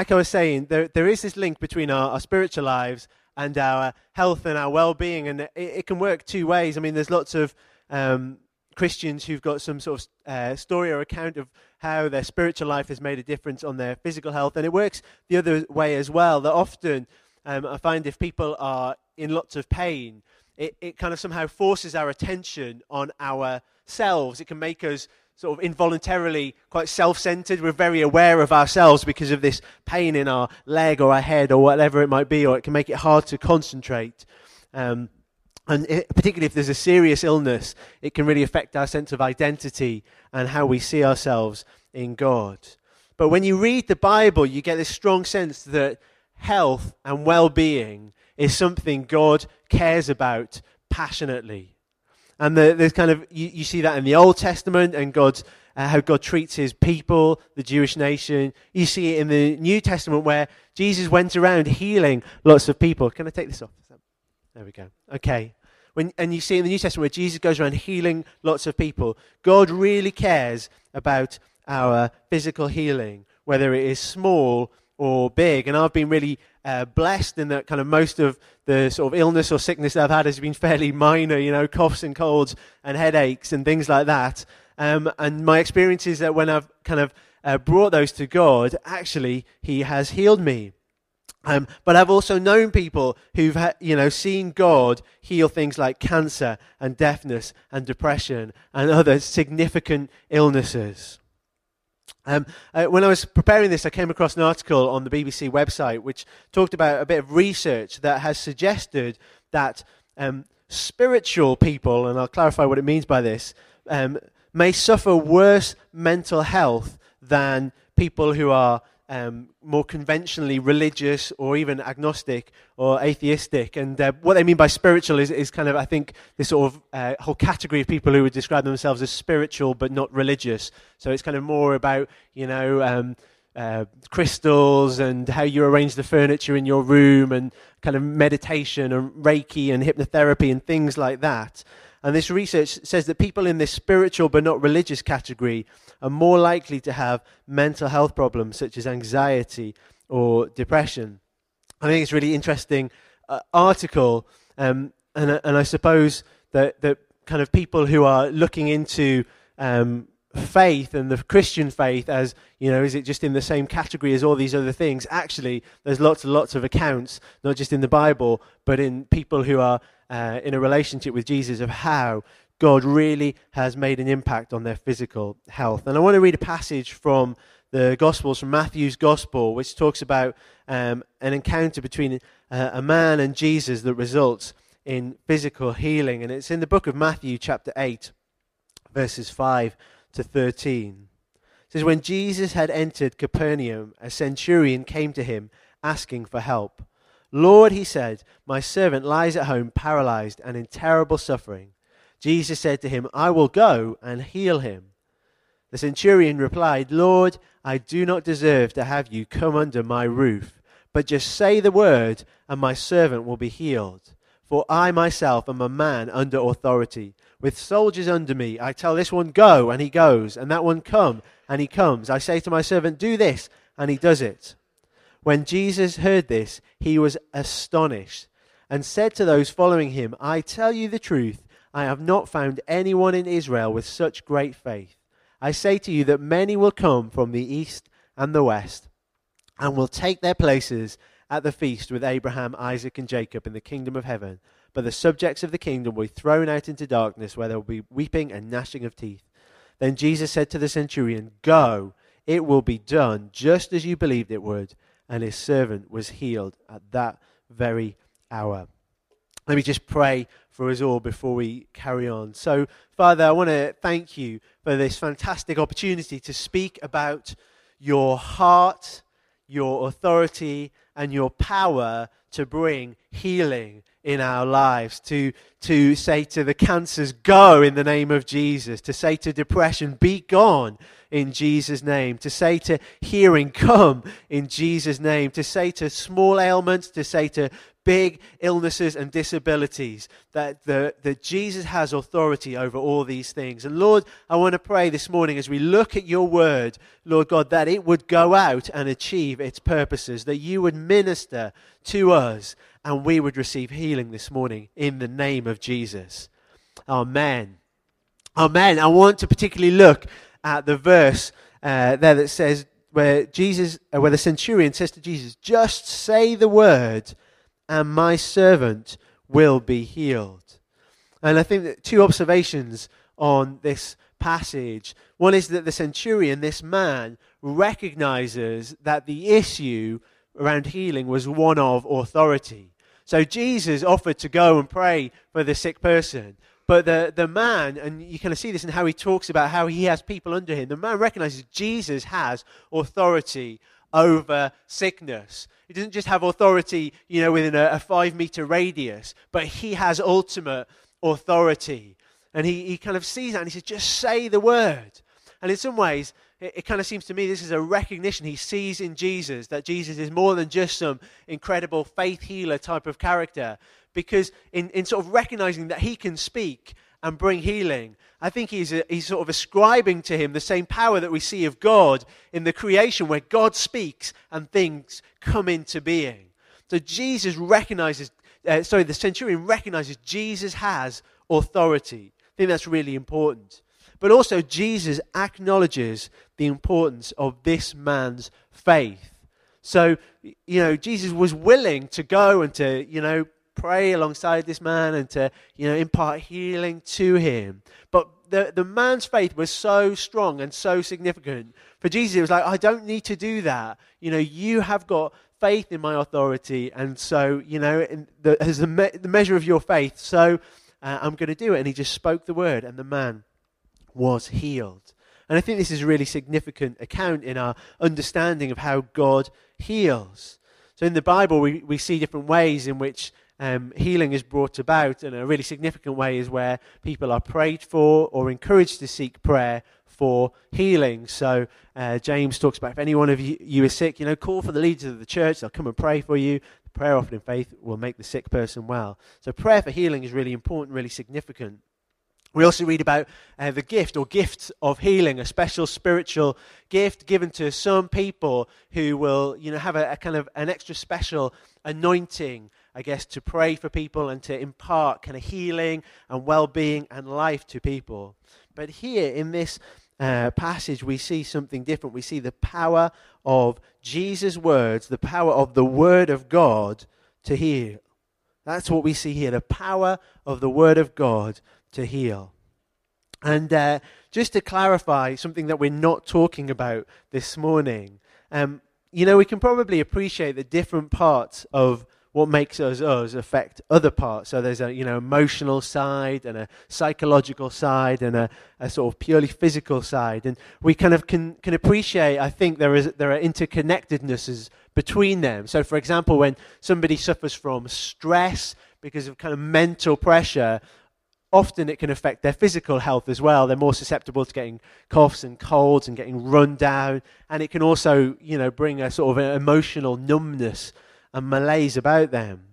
like I was saying, there, there is this link between our, our spiritual lives and our health and our well being, and it, it, can work two ways. I mean, there's lots of um, Christians who've got some sort of uh, story or account of how their spiritual life has made a difference on their physical health, and it works the other way as well. That often um, I find if people are in lots of pain, it, it kind of somehow forces our attention on ourselves. It can make us sort of involuntarily quite self centered. We're very aware of ourselves because of this pain in our leg or our head or whatever it might be, or it can make it hard to concentrate. Um, and it, particularly if there's a serious illness, it can really affect our sense of identity and how we see ourselves in God. But when you read the Bible, you get this strong sense that health and well being is something God cares about passionately. And the, there's kind of, you, you, see that in the Old Testament and God's, uh, how God treats his people, the Jewish nation. You see it in the New Testament where Jesus went around healing lots of people. Can I take this off? There we go. Okay. When, and you see in the New Testament where Jesus goes around healing lots of people, God really cares about our physical healing, whether it is small or big. And I've been really uh, blessed in that kind of most of the sort of illness or sickness that I've had has been fairly minor, you know, coughs and colds and headaches and things like that. Um, and my experience is that when I've kind of uh, brought those to God, actually, He has healed me. Um, but I've also known people who've ha- you know seen God heal things like cancer and deafness and depression and other significant illnesses. Um, uh, when I was preparing this, I came across an article on the BBC website which talked about a bit of research that has suggested that um, spiritual people, and I'll clarify what it means by this, um, may suffer worse mental health than people who are um, more conventionally religious or even agnostic or atheistic. And uh, what they mean by spiritual is, is kind of, I think, this sort of uh, whole category of people who would describe themselves as spiritual but not religious. So it's kind of more about, you know, um, uh, crystals and how you arrange the furniture in your room and kind of meditation and Reiki and hypnotherapy and things like that. And this research says that people in this spiritual but not religious category are more likely to have mental health problems such as anxiety or depression. I think it's a really interesting uh, article, um, and, uh, and I suppose that, that kind of people who are looking into um, faith and the Christian faith as, you know, is it just in the same category as all these other things? Actually, there's lots and lots of accounts, not just in the Bible, but in people who are uh, in a relationship with Jesus of how God really has made an impact on their physical health. And I want to read a passage from the Gospels, from Matthew's Gospel, which talks about um, an encounter between uh, a man and Jesus that results in physical healing. And it's in the book of Matthew, chapter 8, verses 5 to 13. It says, When Jesus had entered Capernaum, a centurion came to him asking for help. Lord, he said, my servant lies at home paralyzed and in terrible suffering. Jesus said to him, I will go and heal him. The centurion replied, Lord, I do not deserve to have you come under my roof, but just say the word, and my servant will be healed. For I myself am a man under authority, with soldiers under me. I tell this one, Go, and he goes, and that one, Come, and he comes. I say to my servant, Do this, and he does it. When Jesus heard this, he was astonished, and said to those following him, I tell you the truth. I have not found anyone in Israel with such great faith. I say to you that many will come from the east and the west and will take their places at the feast with Abraham, Isaac, and Jacob in the kingdom of heaven. But the subjects of the kingdom will be thrown out into darkness where there will be weeping and gnashing of teeth. Then Jesus said to the centurion, Go, it will be done just as you believed it would. And his servant was healed at that very hour. Let me just pray for us all before we carry on. So, Father, I want to thank you for this fantastic opportunity to speak about your heart, your authority, and your power to bring healing in our lives, to, to say to the cancers, go in the name of Jesus, to say to depression, be gone in Jesus' name, to say to hearing, come in Jesus' name, to say to small ailments, to say to big illnesses and disabilities, that, the, that Jesus has authority over all these things. And Lord, I want to pray this morning as we look at your word, Lord God, that it would go out and achieve its purposes, that you would minister to us and we would receive healing this morning in the name of Jesus. Amen. Amen. I want to particularly look at the verse uh, there that says, where Jesus, uh, where the centurion says to Jesus, "Just say the word, and my servant will be healed." And I think that two observations on this passage. One is that the centurion, this man, recognizes that the issue around healing was one of authority. So Jesus offered to go and pray for the sick person. But the, the man, and you kind of see this in how he talks about how he has people under him, the man recognizes Jesus has authority over sickness. He doesn't just have authority, you know, within a, a five meter radius, but he has ultimate authority. And he, he kind of sees that and he says, just say the word. And in some ways, it, it kind of seems to me this is a recognition he sees in Jesus that Jesus is more than just some incredible faith healer type of character. Because in, in sort of recognizing that he can speak and bring healing, I think he's, a, he's sort of ascribing to him the same power that we see of God in the creation, where God speaks and things come into being. So Jesus recognizes, uh, sorry, the centurion recognizes Jesus has authority. I think that's really important. But also, Jesus acknowledges the importance of this man's faith. So, you know, Jesus was willing to go and to, you know, pray alongside this man and to, you know, impart healing to him. But the, the man's faith was so strong and so significant. For Jesus, it was like, I don't need to do that. You know, you have got faith in my authority. And so, you know, the, as the, me- the measure of your faith, so uh, I'm going to do it. And he just spoke the word, and the man was healed. And I think this is a really significant account in our understanding of how God heals. So in the Bible, we, we see different ways in which um, healing is brought about, and a really significant way is where people are prayed for or encouraged to seek prayer for healing. So uh, James talks about if any one of you, you is sick, you know, call for the leaders of the church. They'll come and pray for you. The prayer offered in faith will make the sick person well. So prayer for healing is really important, really significant. We also read about uh, the gift or gifts of healing, a special spiritual gift given to some people who will, you know, have a, a, kind of an extra special anointing, I guess, to pray for people and to impart kind of healing and well-being and life to people. But here in this uh, passage, we see something different. We see the power of Jesus' words, the power of the Word of God to heal. That's what we see here the power of the Word of God to heal. And uh, just to clarify something that we're not talking about this morning, um, you know, we can probably appreciate the different parts of what makes us us affect other parts. So there's a you know emotional side and a psychological side and a, a sort of purely physical side, and we kind of can can appreciate. I think there is there are interconnectednesses between them. So, for example, when somebody suffers from stress because of kind of mental pressure, often it can affect their physical health as well. They're more susceptible to getting coughs and colds and getting run down. And it can also, you know, bring a sort of emotional numbness and malaise about them.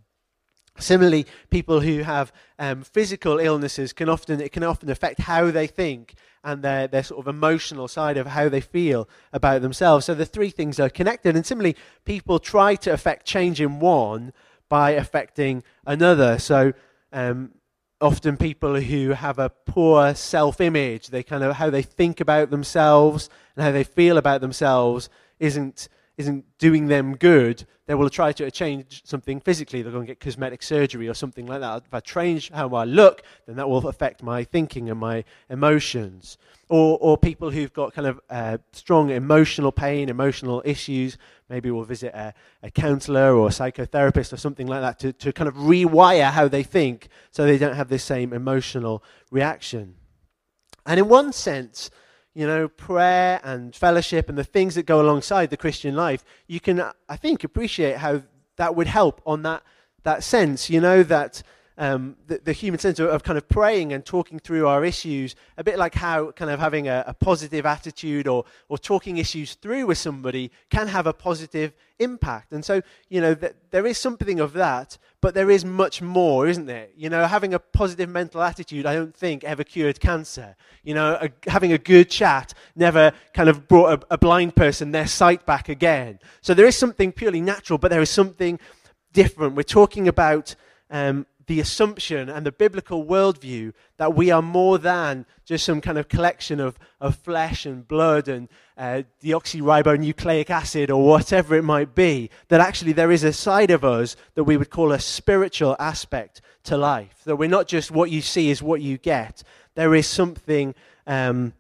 Similarly, people who have um, physical illnesses can often it can often affect how they think and their, their sort of emotional side of how they feel about themselves. So the three things are connected. And similarly, people try to affect change in one by affecting another. So um, often people who have a poor self-image they kind of how they think about themselves and how they feel about themselves isn't isn't doing them good they will try to change something physically. They'll go and get cosmetic surgery or something like that. If i change how i look then that will affect my thinking and my emotions. Or, or people who've got kind of uh, strong emotional pain emotional issues maybe will visit a, a counselor or a psychotherapist or something like that to, to kind of rewire how they think so they don't have this same emotional reaction. And in one sense, you know, prayer and fellowship and the things that go alongside the Christian life, you can, uh, I think, appreciate how that would help on that that sense, you know, that um, the, the, human sense of, of, kind of praying and talking through our issues, a bit like how kind of having a, a positive attitude or, or talking issues through with somebody can have a positive impact. And so, you know, th- there is something of that, but there is much more, isn't there? You know, having a positive mental attitude, I don't think ever cured cancer. You know, a, having a good chat never kind of brought a, a blind person their sight back again. So there is something purely natural, but there is something different. We're talking about um, the assumption and the biblical worldview that we are more than just some kind of collection of, of flesh and blood and uh, deoxyribonucleic acid or whatever it might be, that actually there is a side of us that we would call a spiritual aspect to life. That we're not just what you see is what you get. There is something. Um,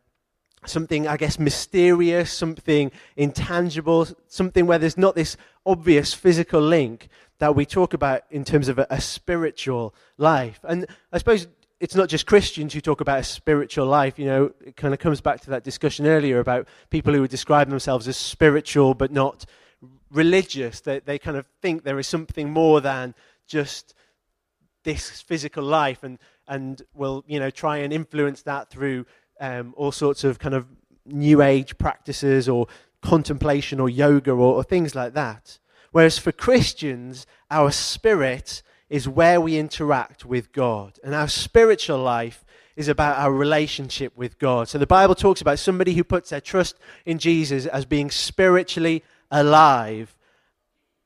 something, I guess, mysterious, something intangible, something where there's not this obvious physical link, that we talk about in terms of a, a spiritual life. And I suppose it's not just Christians who talk about a spiritual life. You know, it kind of comes back to that discussion earlier about people who would describe themselves as spiritual but not religious. They, they kind of think there is something more than just this physical life and, and will, you know, try and influence that through um, all sorts of kind of new age practices or contemplation or yoga or, or things like that. Whereas for Christians, our spirit is where we interact with God. And our spiritual life is about our relationship with God. So the Bible talks about somebody who puts their trust in Jesus as being spiritually alive,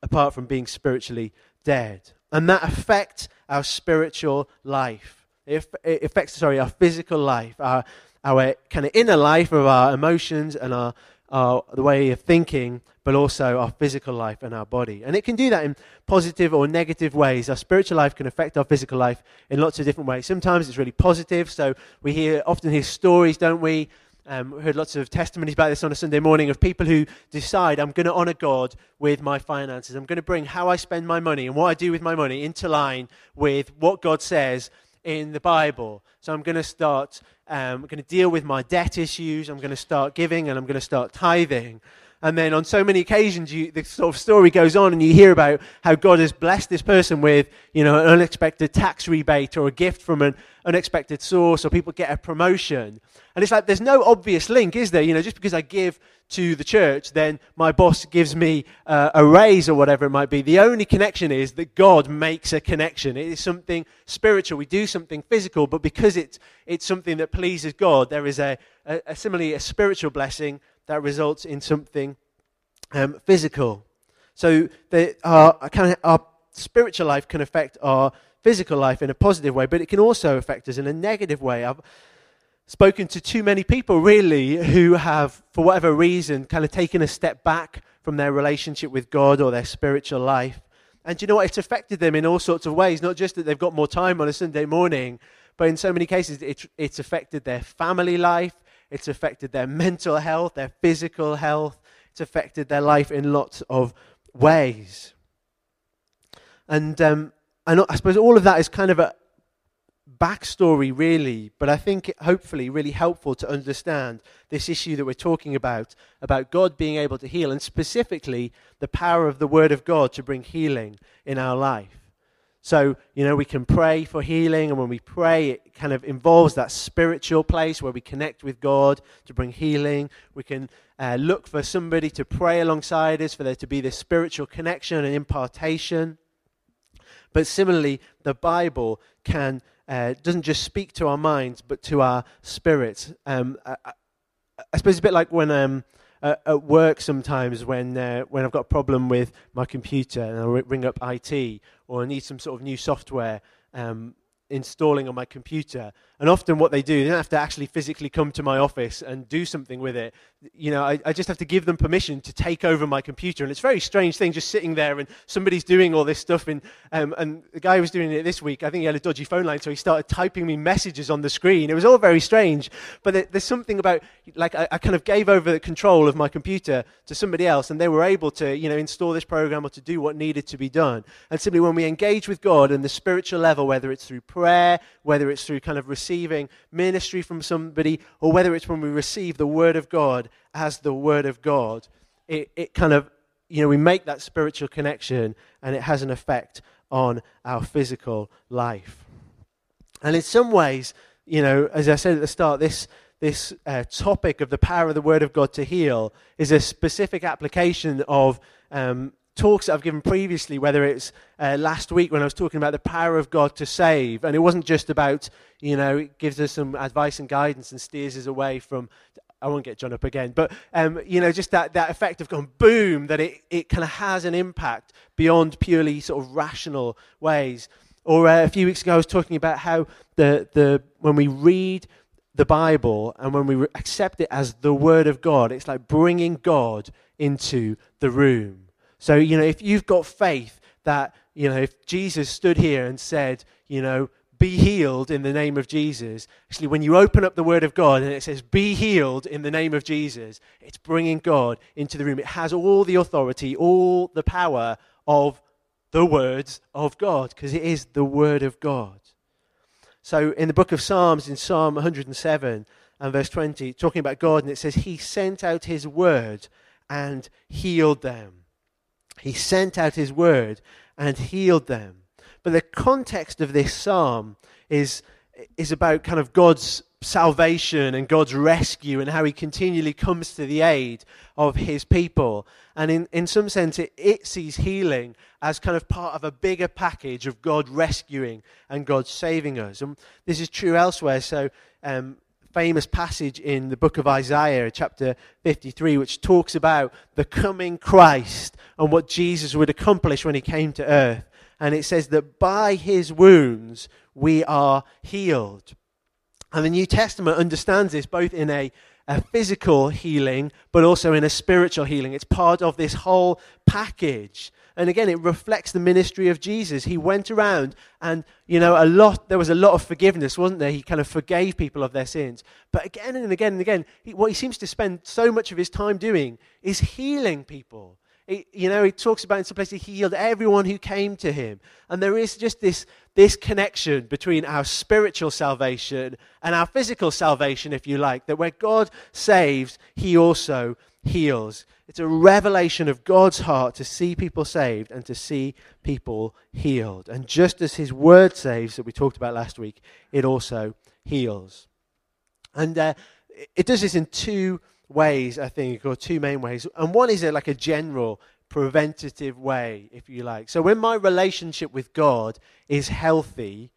apart from being spiritually dead. And that affects our spiritual life. It affects, sorry, our physical life, our, our kind of inner life of our emotions and our, our, the way of thinking, but also our physical life and our body. And it can do that in positive or negative ways. Our spiritual life can affect our physical life in lots of different ways. Sometimes it's really positive. So we hear often hear stories, don't we? Um, we heard lots of testimonies about this on a Sunday morning of people who decide I'm going to honor God with my finances. I'm going to bring how I spend my money and what I do with my money into line with what God says in the Bible. So I'm going to start, um, I'm going to deal with my debt issues. I'm going to start giving and I'm going to start tithing. And then on so many occasions, you, the sort of story goes on and you hear about how God has blessed this person with, you know, an unexpected tax rebate or a gift from an unexpected source or people get a promotion. And it's like there's no obvious link, is there? You know, just because I give to the church, then my boss gives me uh, a raise or whatever it might be. The only connection is that God makes a connection. It is something spiritual. We do something physical, but because it's, it's something that pleases God, there is a, a, a similarly a spiritual blessing that results in something um, physical. So the, our, kind of, our spiritual life can affect our physical life in a positive way, but it can also affect us in a negative way. I've spoken to too many people, really, who have, for whatever reason, kind of taken a step back from their relationship with God or their spiritual life. And you know what? It's affected them in all sorts of ways, not just that they've got more time on a Sunday morning, but in so many cases, it, it's affected their family life, it's affected their mental health, their physical health. It's affected their life in lots of ways. And, um, and I suppose all of that is kind of a backstory, really, but I think hopefully really helpful to understand this issue that we're talking about about God being able to heal, and specifically the power of the Word of God to bring healing in our life. So, you know, we can pray for healing, and when we pray, it kind of involves that spiritual place where we connect with God to bring healing. We can uh, look for somebody to pray alongside us, for there to be this spiritual connection and impartation. But similarly, the Bible can uh, doesn't just speak to our minds, but to our spirits. Um, I, I, suppose it's a bit like when um, uh, at work sometimes when uh, when I've got a problem with my computer and I ring up IT or I need some sort of new software um, installing on my computer. And often what they do, they don't have to actually physically come to my office and do something with it. You know, I, I, just have to give them permission to take over my computer. And it's a very strange thing just sitting there and somebody's doing all this stuff. In, um, and the guy who was doing it this week, I think he had a dodgy phone line, so he started typing me messages on the screen. It was all very strange. But there's something about, like, I, I kind of gave over the control of my computer to somebody else, and they were able to, you know, install this program or to do what needed to be done. And simply when we engage with God and the spiritual level, whether it's through prayer, whether it's through kind of receiving ministry from somebody, or whether it's when we receive the Word of God as the Word of God, it, it kind of, you know, we make that spiritual connection and it has an effect on our physical life. And in some ways, you know, as I said at the start, this, this uh, topic of the power of the Word of God to heal is a specific application of um, talks that I've given previously, whether it's uh, last week when I was talking about the power of God to save, and it wasn't just about, you know, it gives us some advice and guidance and steers us away from. I won't get John up again, but um, you know, just that, that effect of going boom, that it, it kind of has an impact beyond purely sort of rational ways. Or uh, a few weeks ago, I was talking about how the, the when we read the Bible and when we accept it as the Word of God, it's like bringing God into the room. So, you know, if you've got faith that, you know, if Jesus stood here and said, you know, be healed in the name of Jesus, actually, when you open up the Word of God and it says, be healed in the name of Jesus, it's bringing God into the room. It has all the authority, all the power of the words of God, because it is the Word of God. So in the book of Psalms, in Psalm 107 and verse 20, talking about God, and it says, He sent out His word and healed them. He sent out His word and healed them. But the context of this psalm is, is about kind of God's salvation and God's rescue and how he continually comes to the aid of his people. And in, in some sense, it, it sees healing as kind of part of a bigger package of God rescuing and God saving us. And this is true elsewhere. So, um, famous passage in the book of Isaiah, chapter 53, which talks about the coming Christ and what Jesus would accomplish when he came to earth. And it says that by his wounds we are healed. And the New Testament understands this both in a, a physical healing, but also in a spiritual healing. It's part of this whole package. And again, it reflects the ministry of Jesus. He went around and, you know, a lot, there was a lot of forgiveness, wasn't there? He kind of forgave people of their sins. But again and again and again, he, what he seems to spend so much of his time doing is healing people. He, you know, he talks about in some places he healed everyone who came to him. And there is just this, this connection between our spiritual salvation and our physical salvation, if you like, that where God saves, he also heals. It's a revelation of God's heart to see people saved and to see people healed. And just as his word saves, that we talked about last week, it also heals. And uh, it does this in two ways, I think, or two main ways. And one is a, like a general preventative way, if you like. So when my relationship with God is healthy,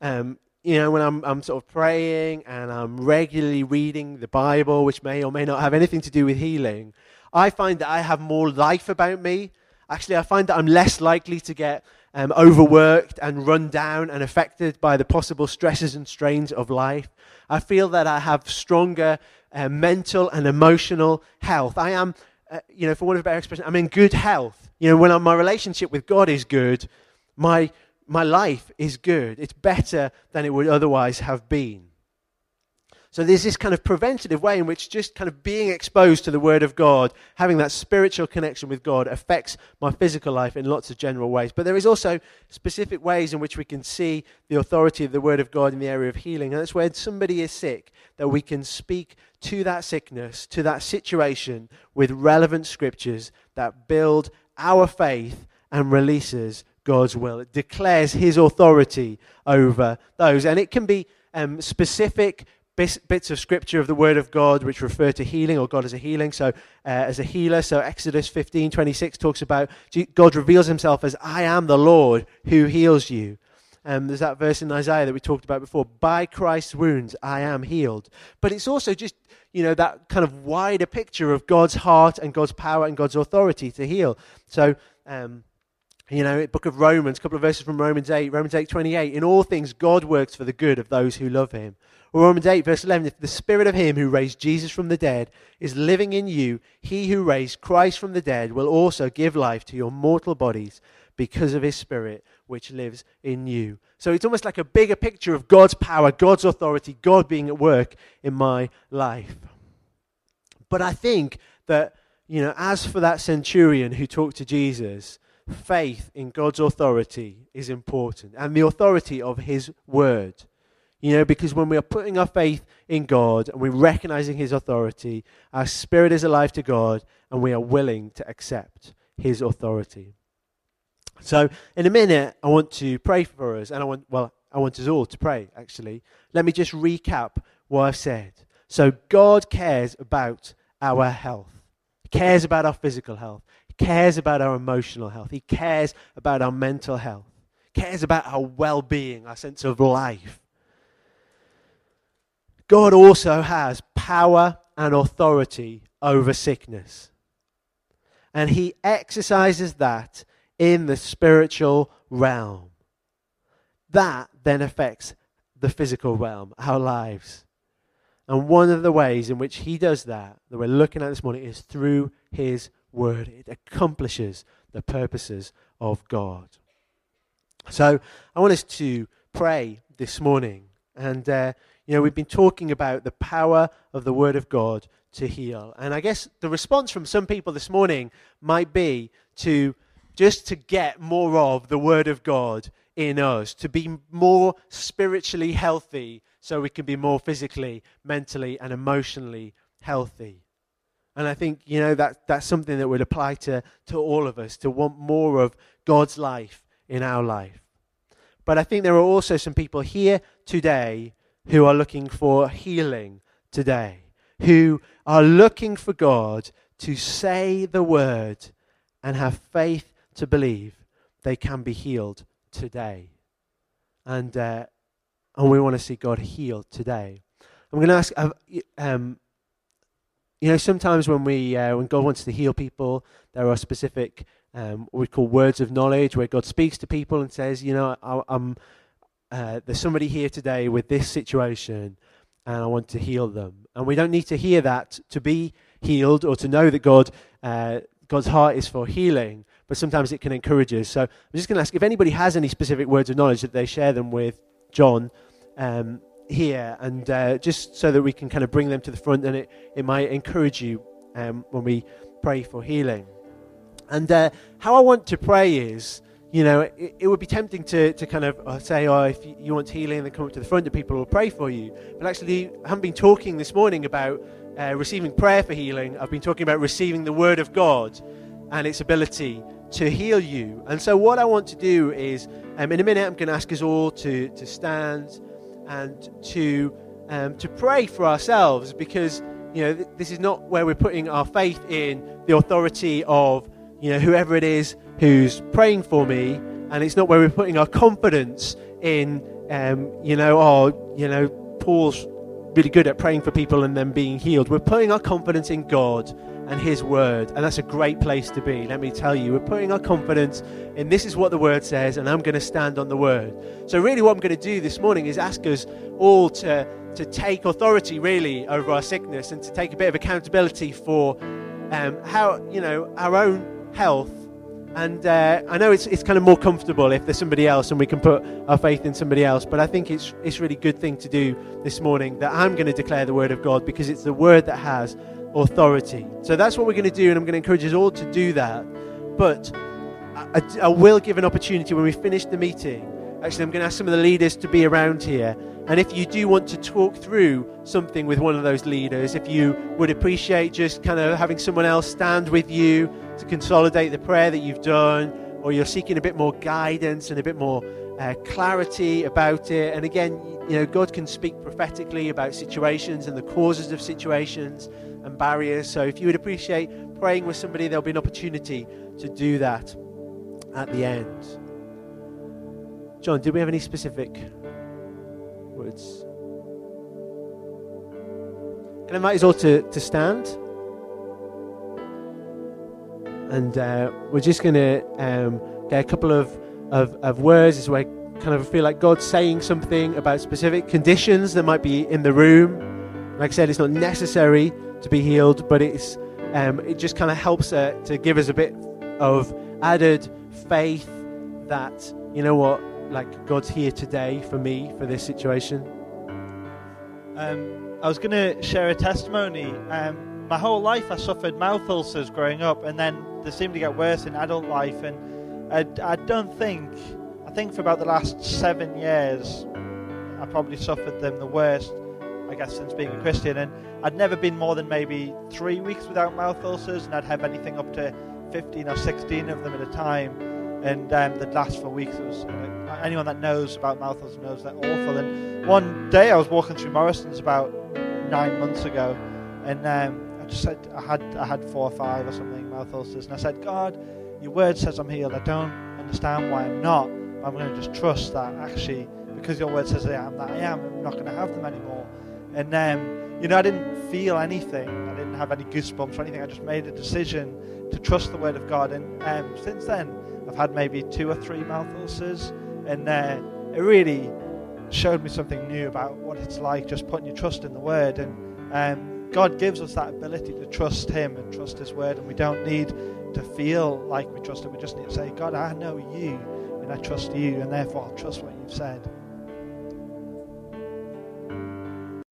um, you know, when I'm, I'm sort of praying and I'm regularly reading the Bible, which may or may not have anything to do with healing, I find that I have more life about me. Actually, I find that I'm less likely to get um, overworked and run down and affected by the possible stresses and strains of life. I feel that I have stronger uh, mental and emotional health. I am, uh, you know, for want of a better expression, I'm in good health. You know, when I'm, my relationship with God is good, my, my life is good. It's better than it would otherwise have been. So there's this kind of preventative way in which just kind of being exposed to the Word of God, having that spiritual connection with God, affects my physical life in lots of general ways. But there is also specific ways in which we can see the authority of the Word of God in the area of healing. And that's when somebody is sick, that we can speak to that sickness, to that situation, with relevant scriptures that build our faith and releases God's will. It declares His authority over those. And it can be um, specific bits of scripture of the word of God which refer to healing or God as a healing. So, uh, as a healer, so Exodus 15 26 talks about God reveals himself as I am the Lord who heals you. Um, there's that verse in Isaiah that we talked about before. By Christ's wounds, I am healed. But it's also just, you know, that kind of wider picture of God's heart and God's power and God's authority to heal. So, um, you know, book of Romans, a couple of verses from Romans 8, Romans 8 28. In all things, God works for the good of those who love him Romans 8, verse 11 If the spirit of him who raised Jesus from the dead is living in you, he who raised Christ from the dead will also give life to your mortal bodies because of his spirit which lives in you. So it's almost like a bigger picture of God's power, God's authority, God being at work in my life. But I think that, you know, as for that centurion who talked to Jesus, faith in God's authority is important and the authority of his word. You know, because when we are putting our faith in God and we're recognizing His authority, our spirit is alive to God and we are willing to accept His authority. So, in a minute, I want to pray for us, and I want, well, I want us all to pray, actually. Let me just recap what I've said. So, God cares about our health, He cares about our physical health, He cares about our emotional health, He cares about our mental health, He cares about our well being, our sense of life. God also has power and authority over sickness. And He exercises that in the spiritual realm. That then affects the physical realm, our lives. And one of the ways in which he does that, that we're looking at this morning, is through his word. It accomplishes the purposes of God. So I want us to pray this morning. And, uh, you know, we've been talking about the power of the word of God to heal. And I guess the response from some people this morning might be to just to get more of the Word of God in us, to be more spiritually healthy so we can be more physically, mentally, and emotionally healthy. And I think, you know, that, that's something that would apply to, to all of us, to want more of God's life in our life. But I think there are also some people here today who are looking for healing today, who are looking for God to say the word and have faith to believe they can be healed today. And, uh, and we want to see God healed today. I'm going to ask, um, you know, sometimes when, we, uh, when God wants to heal people, there are specific, um, what we call words of knowledge, where God speaks to people and says, you know, I, am uh, there's somebody here today with this situation, and I want to heal them. And we don't need to hear that to be healed or to know that God, uh, God's heart is for healing but sometimes it can encourage us. So I'm just going to ask if anybody has any specific words of knowledge that they share them with John um, here, and uh, just so that we can kind of bring them to the front, and it, it might encourage you um, when we pray for healing. And uh, how I want to pray is, you know, it, it, would be tempting to, to kind of uh, say, oh, if you, want healing, then come up to the front and people will pray for you. But actually, I haven't been talking this morning about uh, receiving prayer for healing. I've been talking about receiving the Word of God and its ability to heal you. And so, what I want to do is, um, in a minute, I'm going to ask us all to, to stand and to, um, to pray for ourselves because, you know, th- this is not where we're putting our faith in the authority of, you know, whoever it is who's praying for me. And it's not where we're putting our confidence in, um, you know, oh, you know, Paul's really good at praying for people and then being healed. We're putting our confidence in God and His Word. And that's a great place to be, let me tell you. We're putting our confidence in this is what the Word says, and I'm going to stand on the Word. So, really, what I'm going to do this morning is ask us all to, to take authority, really, over our sickness and to take a bit of accountability for um, how, you know, our own health. And uh, I know it's, it's kind of more comfortable if there's somebody else and we can put our faith in somebody else, but I think it's, it's really good thing to do this morning that I'm going to declare the Word of God because it's the Word that has authority. So that's what we're going to do, and I'm going to encourage us all to do that. But I, I, will give an opportunity when we finish the meeting. Actually, I'm going to ask some of the leaders to be around here. And if you do want to talk through something with one of those leaders, if you would appreciate just kind of having someone else stand with you to consolidate the prayer that you've done, or you're seeking a bit more guidance and a bit more uh, clarity about it. And again, you know, God can speak prophetically about situations and the causes of situations and barriers. So if you would appreciate praying with somebody, there'll be an opportunity to do that at the end. John, did we have any specific words? Can I invite you all to, to stand? And uh, we're just going to um, get a couple of, of, of words as we kind of feel like God's saying something about specific conditions that might be in the room. Like I said, it's not necessary to be healed, but it's um, it just kind of helps uh, to give us a bit of added faith that you know what, like God's here today for me for this situation. Um, I was going to share a testimony. Um, my whole life, I suffered mouth ulcers growing up, and then they seem to get worse in adult life. And I, I don't think, I think for about the last seven years, I probably suffered them the worst. I guess since being a Christian, and I'd never been more than maybe three weeks without mouth ulcers, and I'd have anything up to 15 or 16 of them at a time. and um, they'd last for weeks. Was know, anyone that knows about mouth ulcers knows they're awful. And one day I was walking through Morrisons about nine months ago, and um, I just said I had I had four or five or something mouth ulcers, and I said, God, your word says I'm healed. I don't understand why I'm not. I'm going to just trust that actually because your word says I am that I am. I'm not going to have them anymore. And um, you know, I didn't feel anything. I didn't have any goosebumps or anything. I just made a decision to trust the word of God. And um, since then, I've had maybe two or three mouth ulcers, and uh, it really showed me something new about what it's like just putting your trust in the word. And um, God gives us that ability to trust Him and trust His word, and we don't need to feel like we trust Him. We just need to say, God, I know you, and I trust you, and therefore I'll trust what you've said.